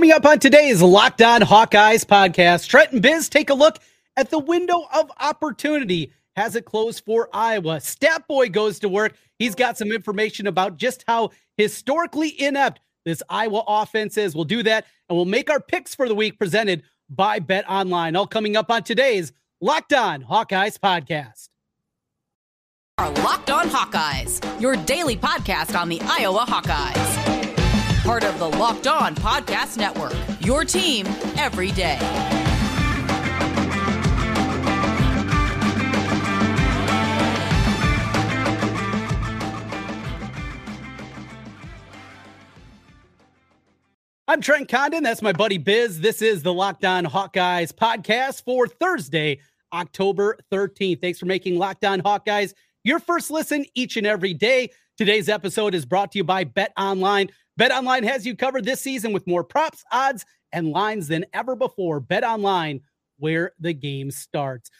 Coming up on today's Locked On Hawkeyes podcast, Trent and Biz take a look at the window of opportunity. Has it closed for Iowa? Stat Boy goes to work. He's got some information about just how historically inept this Iowa offense is. We'll do that, and we'll make our picks for the week presented by Bet Online. All coming up on today's Locked On Hawkeyes podcast. Our Locked On Hawkeyes, your daily podcast on the Iowa Hawkeyes part of the Locked On Podcast Network. Your team every day. I'm Trent Condon. That's my buddy Biz. This is the Locked On Hawkeyes podcast for Thursday, October 13th. Thanks for making Locked On Hawkeyes your first listen each and every day. Today's episode is brought to you by Bet Online. Bet Online has you covered this season with more props, odds, and lines than ever before. Bet Online, where the game starts.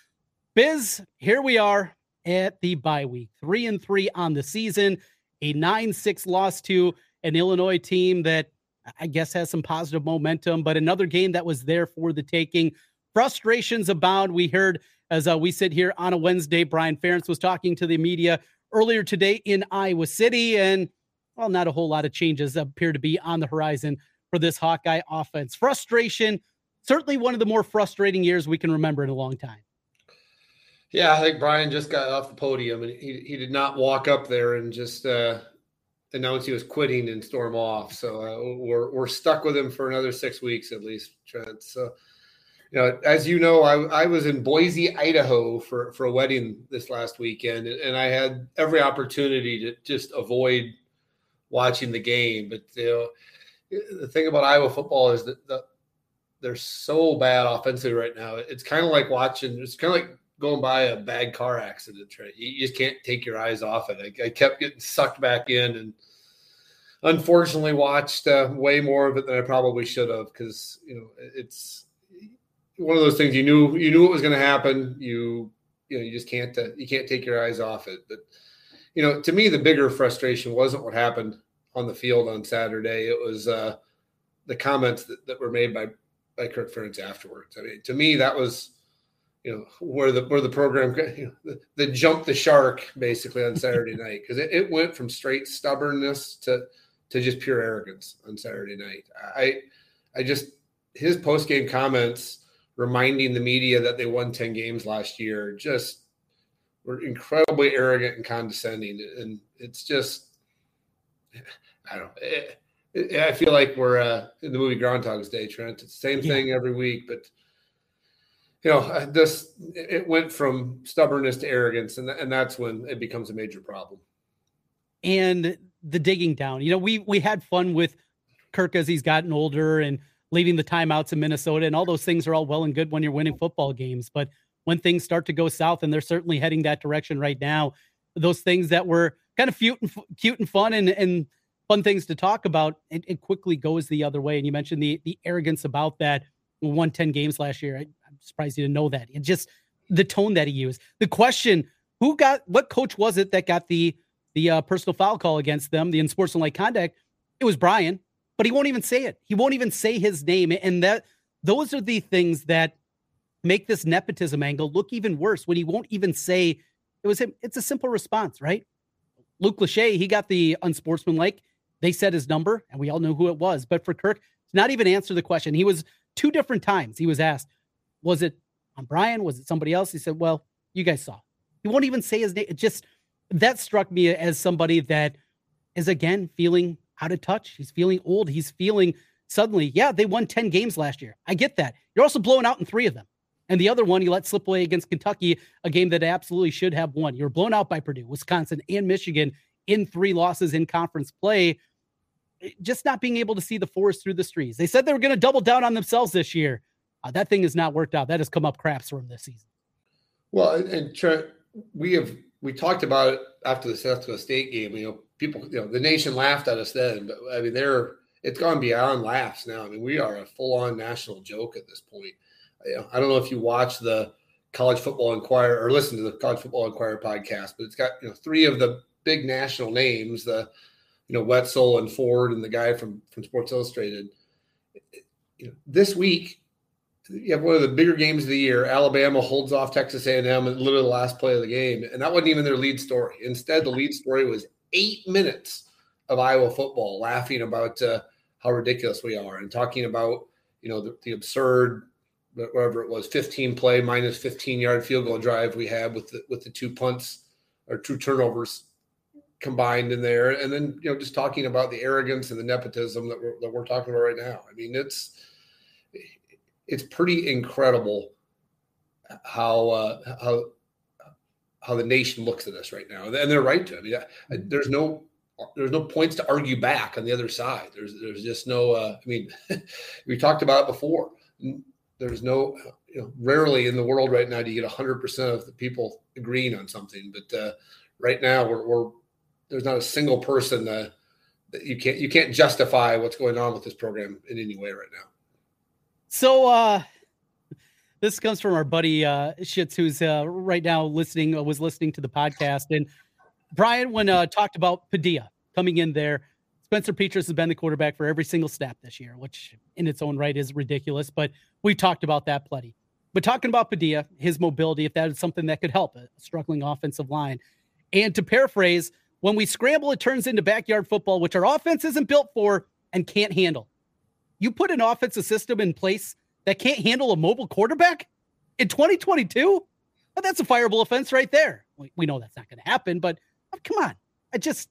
Biz, here we are at the bye week. Three and three on the season, a 9 6 loss to an Illinois team that I guess has some positive momentum, but another game that was there for the taking. Frustrations abound. We heard as uh, we sit here on a Wednesday, Brian Ferentz was talking to the media earlier today in Iowa City, and well, not a whole lot of changes appear to be on the horizon for this Hawkeye offense. Frustration, certainly one of the more frustrating years we can remember in a long time. Yeah, I think Brian just got off the podium and he, he did not walk up there and just uh, announce he was quitting and storm off. So uh, we're, we're stuck with him for another six weeks at least, Trent. So, you know, as you know, I, I was in Boise, Idaho for, for a wedding this last weekend, and I had every opportunity to just avoid watching the game. But you know, the thing about Iowa football is that the, they're so bad offensively right now. It's kind of like watching. It's kind of like going by a bad car accident. Right, you just can't take your eyes off it. I, I kept getting sucked back in, and unfortunately, watched uh, way more of it than I probably should have because you know it's one of those things. You knew you knew it was going to happen. You you know you just can't uh, you can't take your eyes off it, but you know, to me, the bigger frustration wasn't what happened on the field on Saturday. It was uh, the comments that, that were made by by Kirk Ferentz afterwards. I mean, to me, that was you know where the where the program you know, the, the jump the shark basically on Saturday night because it, it went from straight stubbornness to to just pure arrogance on Saturday night. I I just his post game comments reminding the media that they won 10 games last year just were incredibly arrogant and condescending, and it's just I don't. It, it, I feel like we're uh, in the movie Groundhog's Day, Trent. It's the same thing every week, but you know, this it went from stubbornness to arrogance, and and that's when it becomes a major problem. And the digging down, you know, we we had fun with Kirk as he's gotten older and leaving the timeouts in Minnesota, and all those things are all well and good when you're winning football games, but when things start to go south, and they're certainly heading that direction right now. Those things that were kind of cute and cute and fun and and fun things to talk about, it, it quickly goes the other way. And you mentioned the the arrogance about that. We won ten games last year. I, I'm surprised you didn't know that. It just the tone that he used. The question: Who got what coach was it that got the the uh, personal foul call against them, the unsportsmanlike conduct? It was Brian, but he won't even say it. He won't even say his name, and that those are the things that make this nepotism angle look even worse when he won't even say it was him. It's a simple response, right? Luke Lachey, he got the unsportsmanlike. They said his number, and we all know who it was. But for Kirk to not even answer the question, he was two different times. He was asked, "Was it on Brian? Was it somebody else?" He said, "Well, you guys saw." He won't even say his name. It just that struck me as somebody that is again feeling out of touch. He's feeling old. He's feeling suddenly, yeah, they won 10 games last year. I get that. You're also blowing out in three of them. And the other one, you let slip away against Kentucky, a game that absolutely should have won. You were blown out by Purdue, Wisconsin, and Michigan in three losses in conference play. Just not being able to see the forest through the trees. They said they were going to double down on themselves this year. Uh, that thing has not worked out. That has come up craps for them this season. Well, and Trent, we have we talked about it after the South Dakota State game. You know, people, you know, the nation laughed at us then, but I mean, they're it's gone beyond laughs now. I mean, we are a full on national joke at this point. I don't know if you watch the College Football Inquirer or listen to the College Football Inquirer podcast, but it's got you know three of the big national names, the you know Wetzel and Forde and the guy from from Sports Illustrated. you know, this week you have one of the bigger games of the year. Alabama holds off Texas A&M at literally the last play of the game, and that wasn't even their lead story. Instead, the lead story was eight minutes of Iowa football, laughing about uh, how ridiculous we are and talking about you know the, the, absurd whatever it was 15 play minus 15 yard field goal drive we had with the with the two punts or two turnovers combined in there. And then you know just talking about the arrogance and the nepotism that we're, that we're talking about right now. I mean it's it's pretty incredible how uh, how how the nation looks at us right now and they're right to I mean, there's no there's no points to argue back on the other side. There's there's just no. Uh, I mean, we talked about it before. There's no. You know, rarely in the world right now do you get 100 percent of the people agreeing on something. But uh, right now, we're, we're there's not a single person uh, that you can't you can't justify what's going on with this program in any way right now. So uh this comes from our buddy uh who's uh right now listening uh, was listening to the podcast and Brian, when uh, talked about Padilla coming in there, Spencer Petras has been the quarterback for every single snap this year, which in its own right is ridiculous, but we talked about that plenty. But talking about Padilla, his mobility, if that is something that could help a struggling offensive line. And to paraphrase, when we scramble, it turns into backyard football, which our offense isn't built for and can't handle. You put an offensive system in place that can't handle a mobile quarterback in 2022? Well, that's a fireable offense right there. We know that's not going to happen, but Oh, come on. I just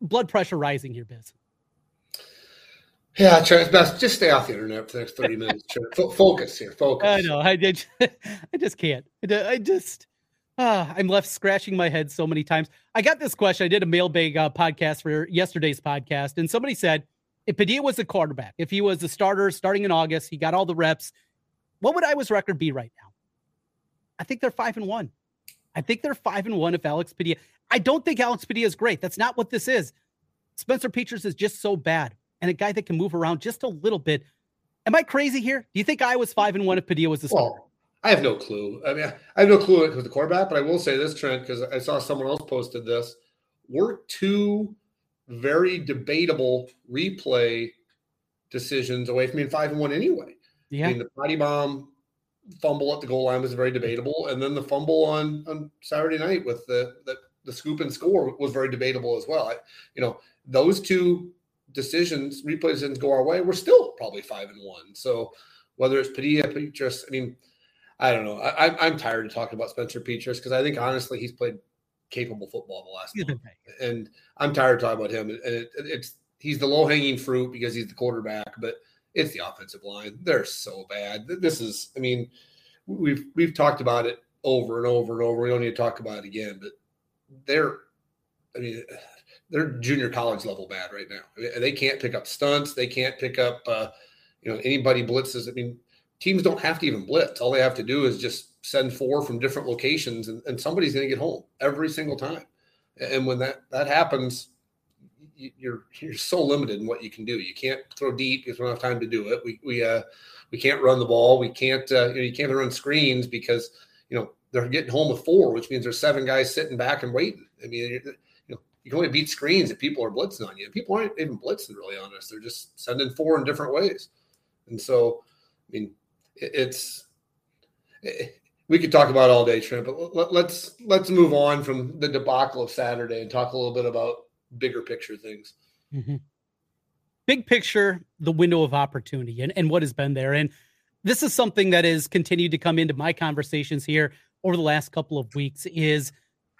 blood pressure rising here, Biz. Yeah, Trent, it's best just stay off the internet for the next 30 minutes. F- focus here. Focus. I know. I did. I just can't. I just. Uh, I'm left scratching my head so many times. I got this question. I did a mailbag uh, podcast for yesterday's podcast, and somebody said if Padilla was the quarterback, if he was the starter starting in August, he got all the reps, what would Iowa's record be right now? I think they're five and one. I think they're five and one if Alex Padilla. I don't think Alex Padilla is great. That's not what this is. Spencer Petras is just so bad and a guy that can move around just a little bit. Am I crazy here? Do you think I was five and one if Padilla was the starter? I have no clue. I mean, I have no clue with the quarterback, but I will say this, Trent, because I saw someone else posted this. We're two very debatable replay decisions away from being five and one anyway. Yeah. I mean, the potty bomb fumble at the goal line was very debatable, and then the fumble on on Saturday night with the the, the scoop and score was very debatable as well. I, you know, those two decisions, replay decisions go our way, we're still probably five and one. So whether it's Padilla, Petras, I mean, I don't know. I, I'm tired of talking about Spencer Petras because I think honestly he's played capable football the last month, and I'm tired of talking about him. And it, it's he's the low hanging fruit because he's the quarterback, but it's the offensive line. They're so bad. This is, I mean, we've we've talked about it over and over and over. We don't need to talk about it again, but they're, I mean, they're junior college level bad right now. I mean, they can't pick up stunts. They can't pick up, uh, you know, anybody blitzes. I mean, teams don't have to even blitz. All they have to do is just send four from different locations, and, and somebody's going to get home every single time. And when that that happens, you're you're so limited in what you can do. You can't throw deep because we don't have time to do it. We we uh we can't run the ball. We can't uh, you, know, you can't run screens because you know they're getting home with four, which means there's seven guys sitting back and waiting. I mean, you know, you can only beat screens if people are blitzing on you. People aren't even blitzing really on us. They're just sending four in different ways. And so, I mean, it, it's it, we could talk about all day, Trent, but let, let's let's move on from the debacle of Saturday and talk a little bit about bigger picture things. Mm-hmm. Big picture, the window of opportunity and, and what has been there. And this is something that has continued to come into my conversations here over the last couple of weeks is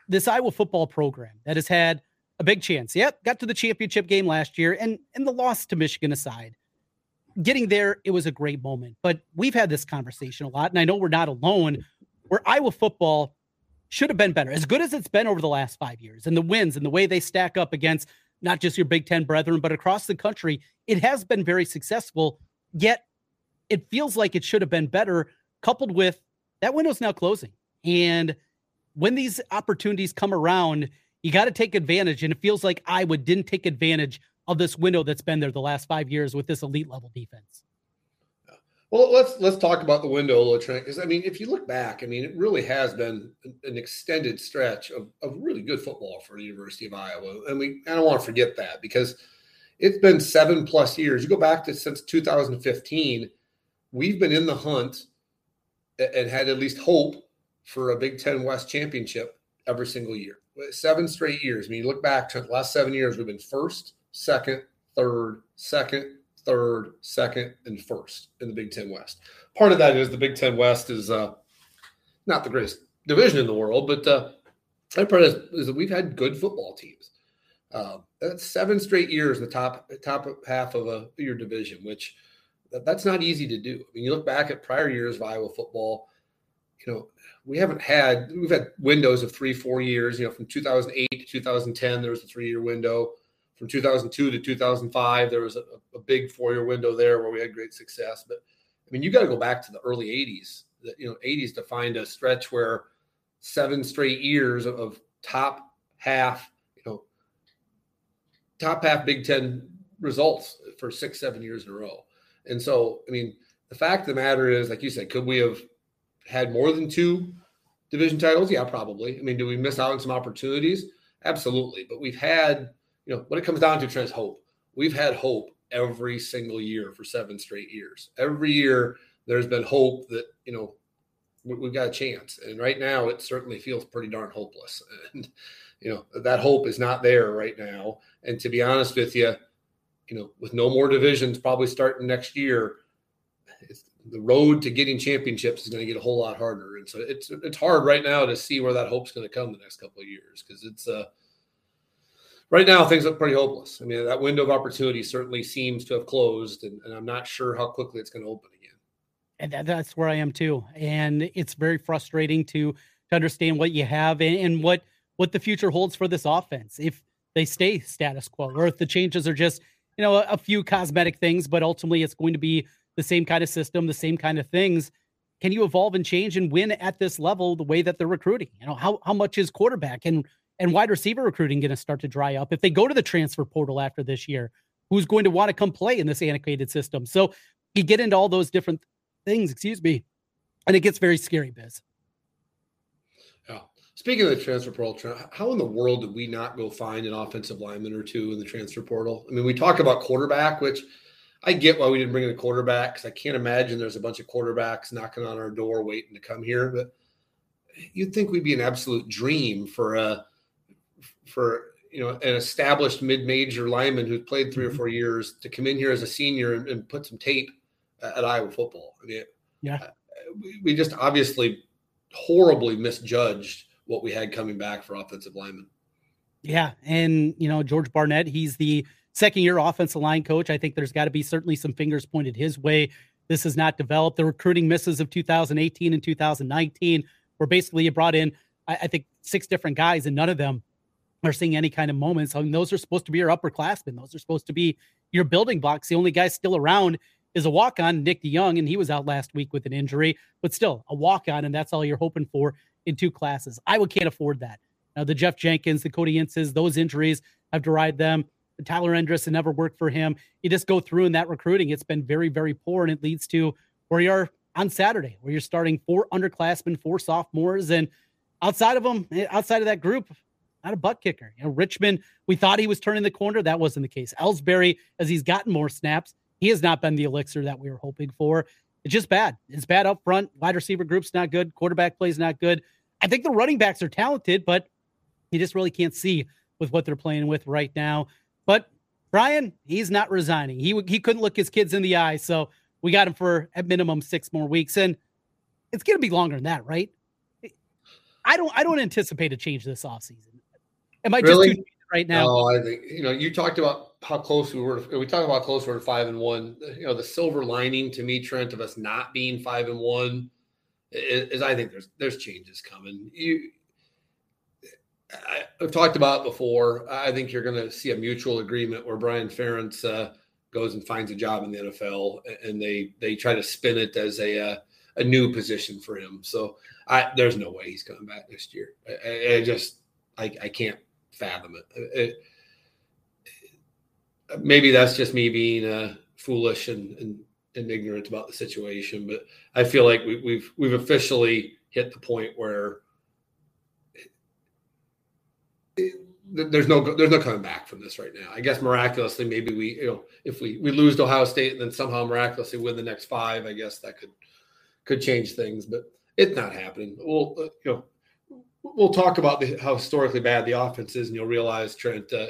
this Iowa football program that has had a big chance. Yep, got to the championship game last year and and the loss to Michigan aside. Getting there, it was a great moment. But we've had this conversation a lot, and I know we're not alone. Where Iowa football should have been better, as good as it's been over the last five years, and the wins and the way they stack up against not just your Big Ten brethren, but across the country, it has been very successful. Yet it feels like it should have been better, coupled with that window's now closing. And when these opportunities come around, you got to take advantage. And it feels like Iowa didn't take advantage of this window that's been there the last five years with this elite level defense. Well, let's let's talk about the window a little, Trent, because I mean, if you look back, I mean, it really has been an extended stretch of, of really good football for the University of Iowa, and we I don't want to forget that because it's been seven plus years. You go back to since 2015, we've been in the hunt and had at least hope for a Big Ten West championship every single year. Seven straight years. I mean, you look back to the last seven years, we've been first, second, third, second, third, second, and first in the Big Ten West. Part of that is the Big Ten West is uh, not the greatest division in the world, but uh, part is, is that we've had good football teams. Uh, that's seven straight years in the top top half of a your division, which that's not easy to do. I mean, you look back at prior years of Iowa football. You know, we haven't had we've had windows of three, four years. You know, from 2008 to 2010, there was a three-year window. From 2002 to 2005, there was a, a big four-year window there where we had great success. But I mean, you got to go back to the early 80s. The, you know, 80s to find a stretch where seven straight years of, of top half you know, top half Big Ten results for six, seven years in a row. And so, I mean, the fact of the matter is, like you said, could we have had more than two division titles? Yeah, probably. I mean, do we miss out on some opportunities? Absolutely. But we've had, you know, what it comes down to, Trent, hope. We've had hope every single year for seven straight years. Every year, there's been hope that, you know, we've got a chance. And right now, it certainly feels pretty darn hopeless. And, you know that hope is not there right now and to be honest with you you know with no more divisions probably starting next year the road to getting championships is going to get a whole lot harder and so it's it's hard right now to see where that hope's going to come the next couple of years because it's uh right now things look pretty hopeless. I mean that window of opportunity certainly seems to have closed and, and i'm not sure how quickly it's going to open again. And that, that's where i am too. And it's very frustrating to to understand what you have and, and what what the future holds for this offense if they stay status quo or if the changes are just you know a, a, few cosmetic things but ultimately it's going to be the same kind of system the same kind of things. Can you evolve and change and win at this level the way that they're recruiting? You know how, how much is quarterback and and wide receiver recruiting going to start to dry up if they go to the transfer portal after this year who's going to want to come play in this antiquated system so you get into all those different things excuse me and it gets very scary biz Yeah. Speaking of the transfer portal, how in the world did we not go find an offensive lineman or two in the transfer portal? I mean, we talk about quarterback, which I get why we didn't bring in a quarterback because I can't imagine there's a bunch of quarterbacks knocking on our door waiting to come here. But you'd think we'd be an absolute dream for a for you know an established mid-major lineman who's played 3 mm-hmm. or four years to come in here as a senior and, and put some tape at, Iowa football. I mean, yeah, we, we just obviously horribly misjudged what we had coming back for offensive linemen. Yeah, and you know George Barnett, he's the second year offensive line coach. I think there's got to be certainly some fingers pointed his way. This has not developed. The recruiting misses of 2018 and 2019 were basically you brought in, I, I think, six different guys, and none of them are seeing any kind of moments. I mean, those are supposed to be your upperclassmen. Those are supposed to be your building blocks. The only guy still around is a walk on, Nick DeJong, and he was out last week with an injury, but still a walk on, and that's all you're hoping for in two classes. Iowa can't afford that. Now, the Jeff Jenkins, the Cody Inces, those injuries have derived them. The Tyler Endres never worked for him. You just go through in that recruiting. It's been very, very poor, and it leads to where you are on Saturday, where you're starting four underclassmen, four sophomores, and outside of them, eh, outside of that group, not a butt kicker. You know, Richman, we thought he was turning the corner. That wasn't the case. Elsbury, as he's gotten more snaps, he has not been the elixir that we were hoping for. It's just bad. It's bad up front. Wide receiver group's not good. Quarterback plays not good. I think the running backs are talented, but you just really can't see with what they're playing with right now. But Brian, he's not resigning. He he couldn't look his kids in the eye, so we got him for at minimum six more weeks, and it's going to be longer than that, right? I don't I don't anticipate a change this offseason. Am I really? just right now? No, I think you know you talked about how close we were. We talked about how close we were to five and one. You know, the silver lining to me, Trent, of us not being five and one is I think there's there's changes coming. You, I, have talked about before. I think you're going to see a mutual agreement where Brian Ferentz uh, goes and finds a job in the NFL, and they they try to spin it as a uh, a new position for him. So I, there's no way he's coming back next year. I, I just I, I can't fathom it. it. Maybe that's just me being uh, foolish and, and and ignorant about the situation. But I feel like we, we've we've officially hit the point where there's no there's no coming back from this right now. I guess miraculously, maybe we you know if we we lose to Ohio State and then somehow miraculously win the next five, I guess that could could change things. But it's not happening. We'll uh, you know we'll talk about the, how historically bad the offense is, and you'll realize Trent uh,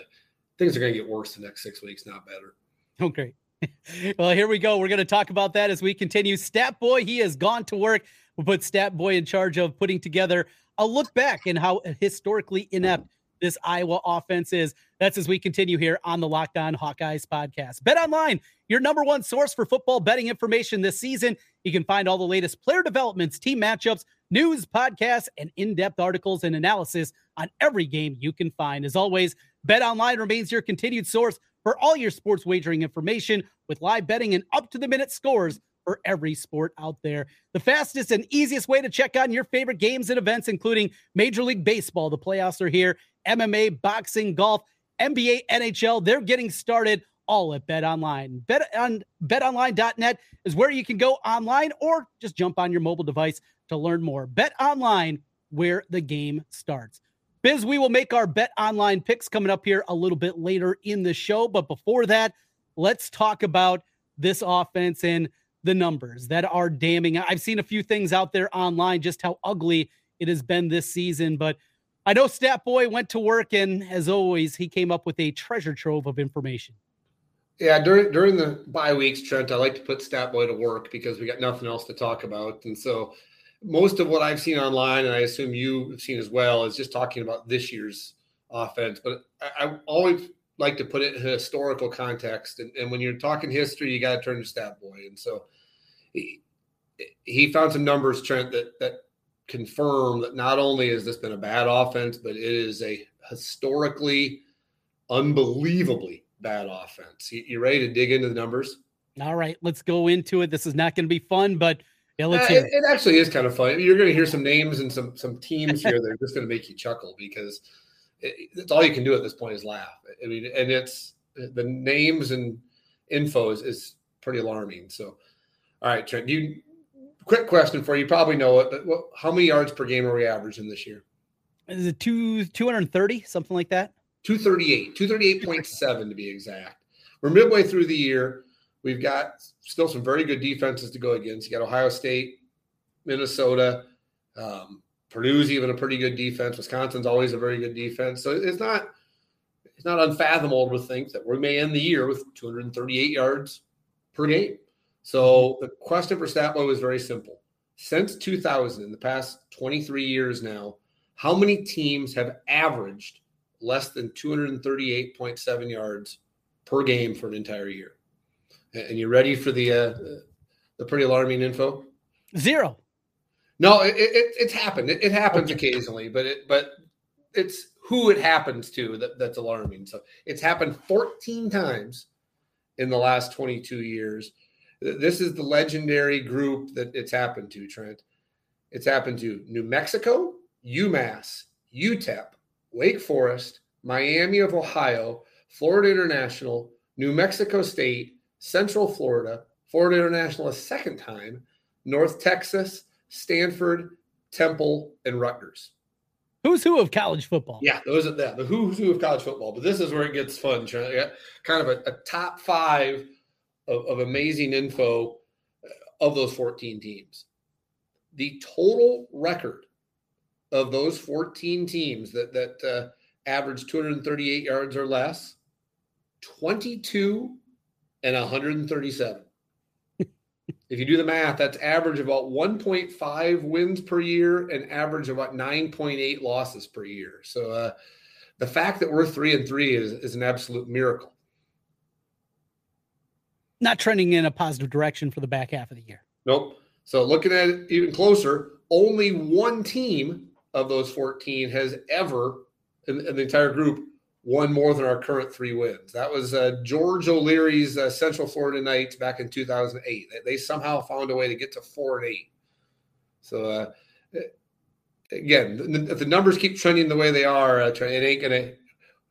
things are going to get worse the next six weeks, not better. Okay. well, here we go. We're going to talk about that as we continue. Stat Boy, he has gone to work. We'll put Stat Boy in charge of putting together a look back and how historically inept this Iowa offense is. That's as we continue here on the Locked On Hawkeyes podcast. Bet online, your number one source for football betting information this season. You can find all the latest player developments, team matchups, news, podcasts, and in depth articles and analysis on every game you can find. As always, Bet Online remains your continued source for all your sports wagering information with live betting and up to the minute scores for every sport out there. The fastest and easiest way to check on your favorite games and events, including Major League Baseball, the playoffs are here, MMA, boxing, golf, NBA, NHL, they're getting started all at Bet Online. Bet on betonline.net is where you can go online or just jump on your mobile device to learn more. Bet Online, where the game starts. Biz, we will make our Bet Online picks coming up here a little bit later in the show. But before that, let's talk about this offense and the numbers that are damning. I've seen a few things out there online just how ugly it has been this season. But I know Stat Boy went to work, and as always, he came up with a treasure trove of information. Yeah, during during the bye weeks, Trent, I like to put Stat Boy to work because we got nothing else to talk about, and so most of what I've seen online, and I assume you have seen as well, is just talking about this year's offense. But I, I always like to put it in historical context. And, and when you're talking history, you got to turn to Stat Boy. And so he, he found some numbers, Trent, that that confirm that not only has this been a bad offense, but it is a historically, unbelievably bad offense. You, you ready to dig into the numbers? All right, let's go into it. This is not going to be fun, but yeah, let's uh, it, it actually is kind of fun. You're going to hear some names and some some teams here that are just going to make you chuckle because it, it's all you can do at this point is laugh. I mean, and it's the names and info is, is pretty alarming. So, all right, Trent, you quick question for you. you probably know it, but what, how many yards per game are we averaging this year? Is it two two hundred thirty something like that? Two thirty eight, two thirty eight point seven to be exact. We're midway through the year. We've got still some very good defenses to go against. You got Ohio State, Minnesota, um, Purdue's even a pretty good defense. Wisconsin's always a very good defense. So it's not it's not unfathomable to think that we may end the year with 238 yards per game. So the question for Stat Boy is very simple. Since 2000, in the past 23 years now, how many teams have averaged less than 238.7 yards per game for an entire year? And you ready for the uh, the pretty alarming info? Zero. No, it, it it's happened. It, it happens okay. occasionally, but it but it's who it happens to that, that's alarming. So it's happened 14 times in the last 22 years. This is the legendary group that it's happened to, Trent. It's happened to New Mexico, UMass, UTEP, Wake Forest, Miami of Ohio, Florida International, New Mexico State, Central Florida, Florida International a second time, North Texas, Stanford, Temple, and Rutgers. Who's who of college football? Yeah, those are the, the who's who of college football. But this is where it gets fun. Kind of a, a top five of, of amazing info of those 14 teams. The total record of those 14 teams that that uh, average 238 yards or less, 22 and 137. if you do the math, that's average about 1.5 wins per year and average about 9.8 losses per year. So uh, the fact that we're three and three is, is an absolute miracle. Not trending in a positive direction for the back half of the year. Nope. So looking at it even closer, only one team of those 14 has ever in, in the entire group won more than our current three wins. That was uh, George O'Leary's uh, Central Florida Knights back in 2008. They, they, somehow found a way to get to four and eight. So uh, again, if the numbers keep trending the way they are, uh, it ain't gonna.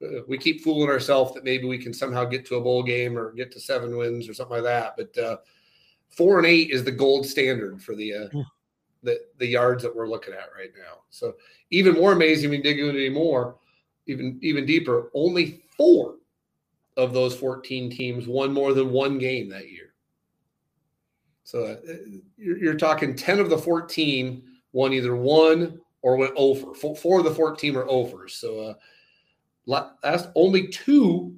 Uh, we keep fooling ourselves that maybe we can somehow get to a bowl game or get to seven wins or something like that. But uh, four and eight is the gold standard for the uh, the the yards that we're looking at right now. So even more amazing, we dig into any more even even deeper, only four of those 14 teams won more than one game that year. So uh, you're, you're, talking 10 of the 14 won either one or went over. Four of the 14 were overs. So uh, last only two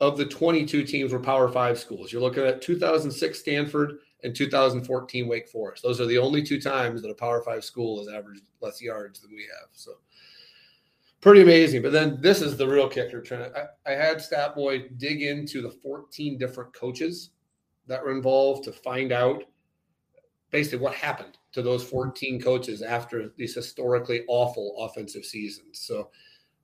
of the 22 teams were Power Five schools. You're looking at 2006 Stanford and 2014 Wake Forest. Those are the only two times that a Power Five school has averaged less yards than we have. So pretty amazing. But then this is the real kicker, Trent. I, I had Statboy dig into the 14 different coaches that were involved to find out basically what happened to those 14 coaches after these historically awful offensive seasons. So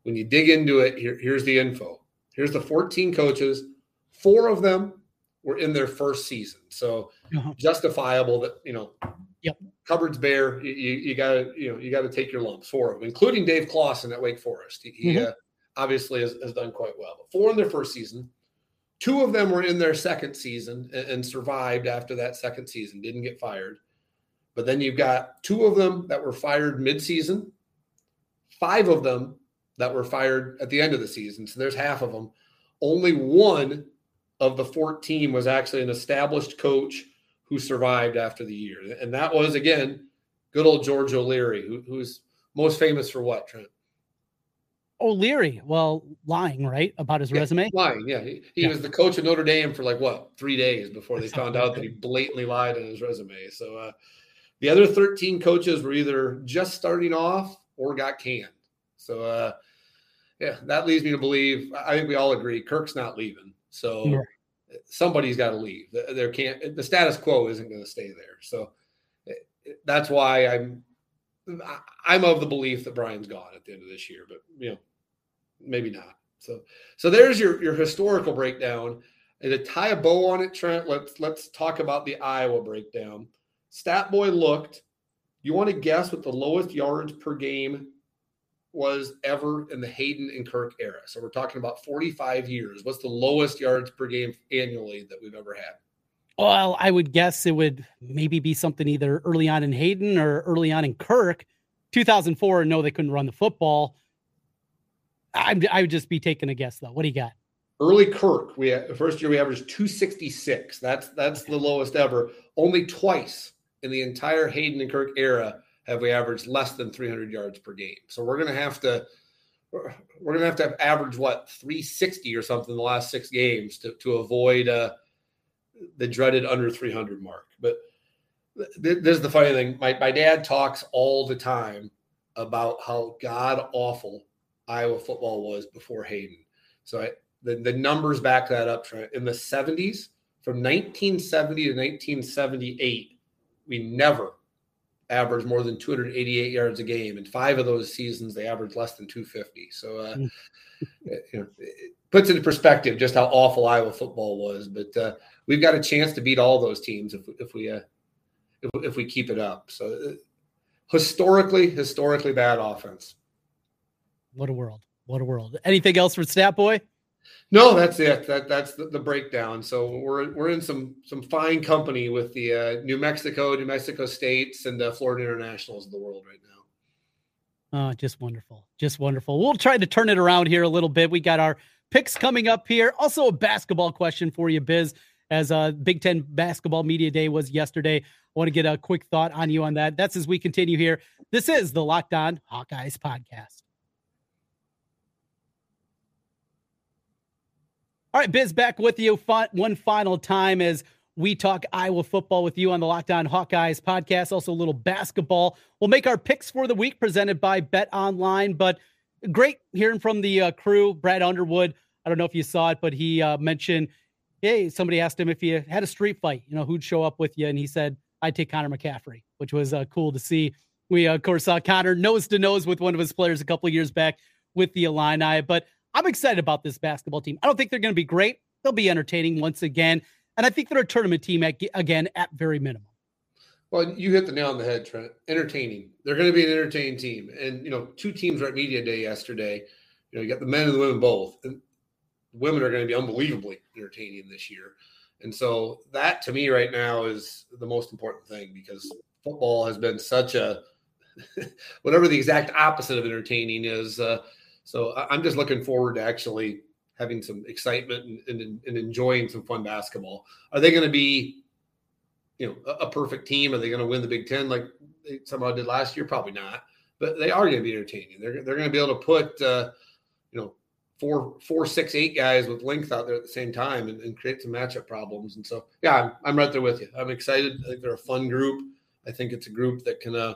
when you dig into it, here, here's the info. Here's the 14 coaches. Four of them were in their first season. So uh-huh. justifiable that, you know, yep. cupboard's bare. You, you, gotta, you know, you gotta take your lumps for them, including Dave Clawson at Wake Forest. He, mm-hmm. uh, obviously has, has, done quite well. But four in their first season. Two of them were in their second season and, and survived after that second season, didn't get fired. But then you've got two of them that were fired midseason, five of them that were fired at the end of the season. So there's half of them. Only one of the 14 was actually an established coach who survived after the year. And that was, again, good old George O'Leary, who, who's most famous for what, Trent? O'Leary, well, lying, right, about his yeah, resume? Lying, yeah. He, he yeah. was the coach of Notre Dame for like what, three days before they found out that he blatantly lied in his resume. So uh, the other 13 coaches were either just starting off or got canned. So, uh, yeah, that leads me to believe. I think we all agree Kirk's not leaving. So yeah. somebody's got to leave. There can't the status quo isn't going to stay there. So eh, that's why I'm I'm of the belief that Brian's gone at the end of this year, but you know, maybe not. So so there's your your historical breakdown. And to tie a bow on it, Trent, let's let's talk about the Iowa breakdown. Stat Boy looked. You want to guess what the lowest yards per game was ever in the Hayden and Kirk era. So we're talking about 45 years. What's the lowest yards per game annually that we've ever had? Well, I would guess it would maybe be something either early on in Hayden or early on in Kirk. 2004, no, they couldn't run the football. I'm, I would just be taking a guess though. What do you got? Early Kirk, we the first year we averaged 266. That's that's the lowest ever. Only twice in the entire Hayden and Kirk era have we averaged less than 300 yards per game. So we're going to have to we're going to have to average what 360 or something the last six games to to avoid uh, the dreaded under 300 mark. But th- this is the funny thing. My my dad talks all the time about how god awful Iowa football was before Hayden. So I, the the numbers back that up. In the 70s, from 1970 to 1978, we never averaged more than 288 yards a game. In five of those seasons, they averaged less than 250. So, uh, hmm. you know, it puts into perspective just how awful Iowa football was. But uh, we've got a chance to beat all those teams if, if we uh, if, if, we keep it up. So, uh, historically, historically bad offense. What a world! What a world! Anything else for Stat Boy? No, that's it. That that's the, the, breakdown. So we're we're in some some fine company with the uh, New Mexico, New Mexico states, and the Florida Internationals of the world right now. Oh, just wonderful, just wonderful. We'll try to turn it around here a little bit. We got our picks coming up here. Also, a basketball question for you, Biz. As uh, Big Ten Basketball Media Day was yesterday, I want to get a quick thought on you on that. That's as we continue here. This is the Locked On Hawkeyes podcast. All right, Biz, back with you one final time as we talk Iowa football with you on the Locked On Hawkeyes podcast. Also, a little basketball. We'll make our picks for the week presented by Bet Online. But great hearing from the uh, crew, Brad Underwood. I don't know if you saw it, but he uh, mentioned, hey, somebody asked him if he had a street fight, you know, who'd show up with you, and he said, "I'd take Connor McCaffrey," which was uh, cool to see. We of course saw Connor nose to nose with one of his players a couple years back with the Illini, but I'm excited about this basketball team. I don't think they're going to be great. They'll be entertaining once again. And I think they're a tournament team at, again at very minimum. Well, you hit the nail on the head, Trent. Entertaining. They're going to be an entertaining team. And, you know, two teams were at Media Day yesterday. You know, you got the men and the women both. And women are going to be unbelievably entertaining this year. And so that to me right now is the most important thing because football has been such a whatever the exact opposite of entertaining is uh, So I'm just looking forward to actually having some excitement and, and, and enjoying some fun basketball. Are they going to be, you know, a, a perfect team? Are they going to win the Big Ten like they somehow did last year? Probably not. But they are going to be entertaining. They're they're going to be able to put, uh, you know, four, four, six, eight guys with length out there at the same time and, and create some matchup problems. And so, yeah, I'm, I'm, right there with you. I'm excited. I think they're a fun group. I think it's a group that can, uh,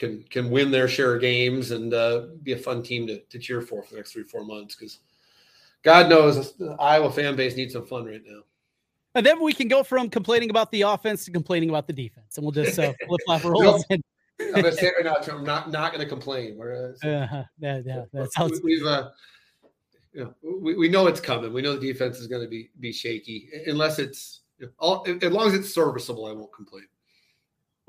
can, can win their share of games and uh, be a fun team to, to cheer for for the next three, four months. Cause God knows the Iowa fan base needs some fun right now. And then we can go from complaining about the offense to complaining about the defense, and we'll just uh, flip flop roles. I'm gonna say right now, I'm not not gonna complain. We're, uh, uh, yeah, yeah, that sounds. We've uh, you know, we, we know it's coming. We know the defense is going to be be shaky unless it's all, as long as it's serviceable. I won't complain.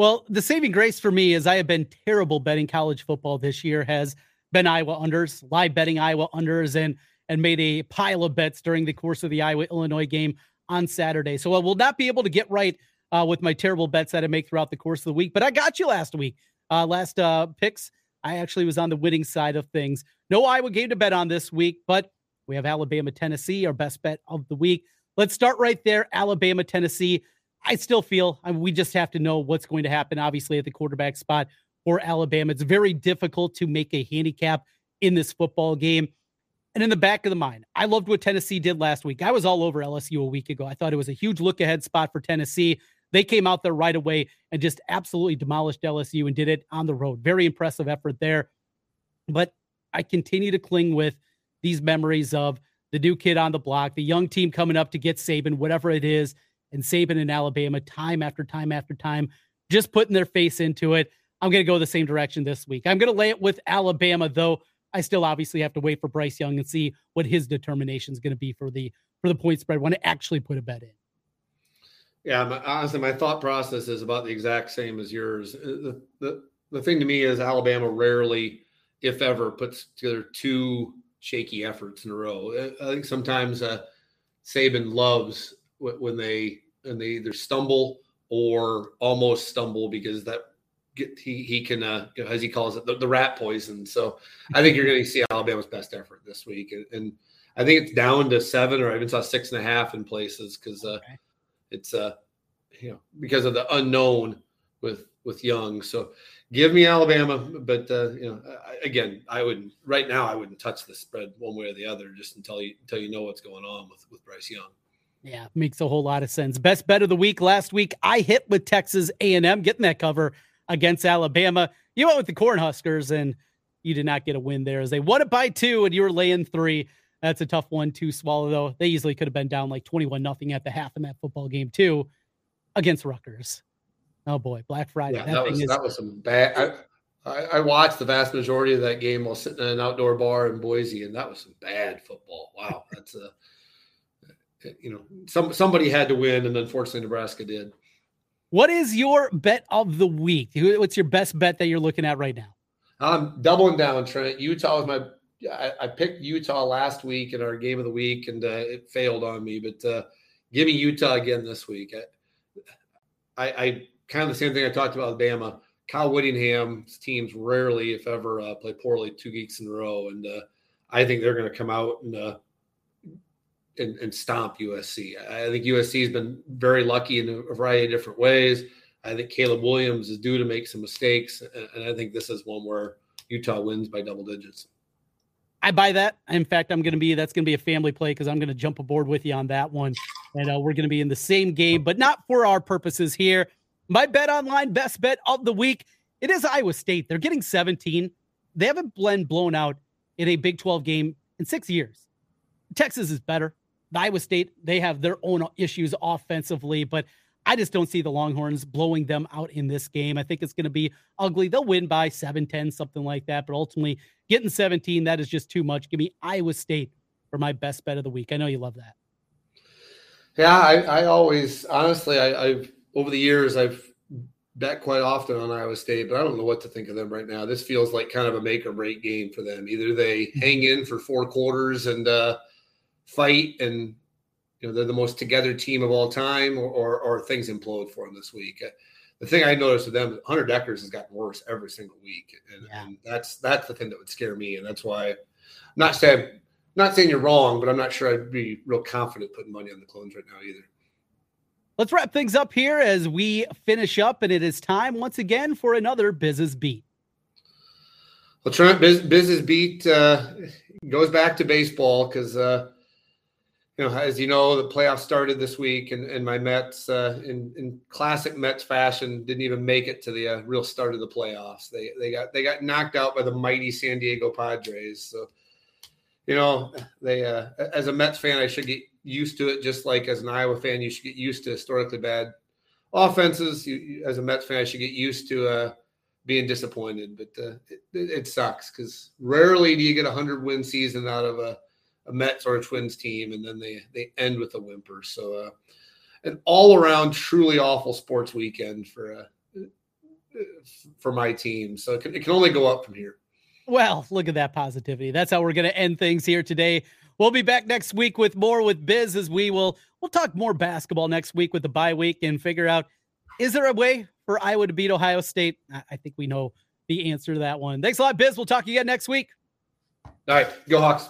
Well, the saving grace for me is I have been terrible betting college football this year. Has been Iowa unders, live betting Iowa unders, and and made a pile of bets during the course of the Iowa Illinois game on Saturday. So I will not be able to get right uh, with my terrible bets that I make throughout the course of the week. But I got you last week. Uh, last uh, picks I actually was on the winning side of things. No Iowa game to bet on this week, but we have Alabama, Tennessee, our best bet of the week. Let's start right there. Alabama, Tennessee. I still feel I mean, we just have to know what's going to happen, obviously, at the quarterback spot for Alabama. It's very difficult to make a handicap in this football game. And in the back of the mind, I loved what Tennessee did last week. I was all over LSU a week ago. I thought it was a huge look ahead spot for Tennessee. They came out there right away and just absolutely demolished LSU and did it on the road. Very impressive effort there. But I continue to cling with these memories of the new kid on the block, the young team coming up to get Saban, whatever it is, and Saban in Alabama, time after time after time, just putting their face into it. I'm going to go the same direction this week. I'm going to lay it with Alabama, though. I still obviously have to wait for Bryce Young and see what his determination is going to be for the for the point spread when I actually put a bet in. Yeah, my, honestly, my thought process is about the exact same as yours. Uh, the, the, the thing to me is Alabama rarely, if ever, puts together two shaky efforts in a row. Uh, I think sometimes uh, Saban loves when they and they either stumble or almost stumble because that get, he he can uh, as he calls it the, the, rat poison. So I think you're going to see Alabama's best effort this week, and, and, I think it's down to seven or I even saw six and a half in places because uh, okay it's uh you know because of the unknown with with Young. So give me Alabama, but uh, you know again I wouldn't right now I wouldn't touch the spread one way or the other just until you until you know what's going on with with Bryce Young. Yeah, makes a whole lot of sense. Best bet of the week last week I hit with Texas A&M getting that cover against Alabama. You went with the Cornhuskers and you did not get a win there as they won it by two and you were laying three. That's a tough one to swallow, though. They easily could have been down like 21 nothing at the half in that football game, too, against Rutgers. Oh, boy. Black Friday. Yeah, that, that was, is- that was some bad. I, I, I, watched the vast majority of that game while sitting in an outdoor bar in Boise, and that was some bad football. Wow. That's a, you know, some somebody had to win, and unfortunately, Nebraska did. What is your bet of the week? What's your best bet that you're looking at right now? I'm doubling down, Trent. Utah was my I, I, picked Utah last week in our game of the week, and uh, it failed on me. But uh, give me Utah again this week. I, I, I, kind of the same thing I talked about Alabama. Kyle Whittingham's teams rarely, if ever, uh, play poorly two weeks in a row, and uh, I think they're going to come out and, uh, and, and stomp USC. I think USC has been very lucky in a variety of different ways. I think Caleb Williams is due to make some mistakes, and, I think this is one where Utah wins by double digits. I buy that. In fact, I'm going to be that's going to be a family play because I'm going to jump aboard with you on that one, and uh, we're going to be in the same game, but not for our purposes here. My bet online best bet of the week. It is Iowa State. They're getting 17. They haven't been blown out in a Big 12 game in six years. Texas is better. Iowa State, they have their own issues offensively, but I just don't see the Longhorns blowing them out in this game. I think it's going to be ugly. They'll win by 7 10, something like that. But ultimately, getting 17, that is just too much. Give me Iowa State for my best bet of the week. I know you love that. Yeah, I, I always, honestly, I, I've, over the years, I've bet quite often on Iowa State, but I don't know what to think of them right now. This feels like kind of a make or break game for them. Either they mm-hmm. hang in for four quarters and uh, fight and you know they're the most together team of all time, or or, or things implode for them this week. Uh, the thing I noticed with them, Hunter Dekkers has gotten worse every single week, and, yeah. and, that's that's the thing that would scare me, and that's why. I'm not saying not saying you're wrong, but I'm not sure I'd be real confident putting money on the clones right now either. Let's wrap things up here as we finish up, and it is time once again for another business beat. Well, Trent, business beat uh, goes back to baseball because. Uh, you know, as you know, the playoffs started this week, and, and my Mets, uh, in, in classic Mets fashion, didn't even make it to the uh, real start of the playoffs. They they got they got knocked out by the mighty San Diego Padres. So, you know, they uh, as a Mets fan, I should get used to it. Just like as an Iowa fan, you should get used to historically bad offenses. You, you, as a Mets fan, I should get used to uh, being disappointed. But uh, it, it sucks because rarely do you get a hundred win season out of a a Mets or a Twins team, and then they they end with a whimper. So, uh, an all around truly awful sports weekend for uh, for my team. So it can, it can only go up from here. Well, look at that positivity. That's how we're going to end things here today. We'll be back next week with more with Biz as we will we'll talk more basketball next week with the bye week and figure out is there a way for Iowa to beat Ohio State? I think we know the answer to that one. Thanks a lot, Biz. We'll talk to you again next week. All right, go Hawks.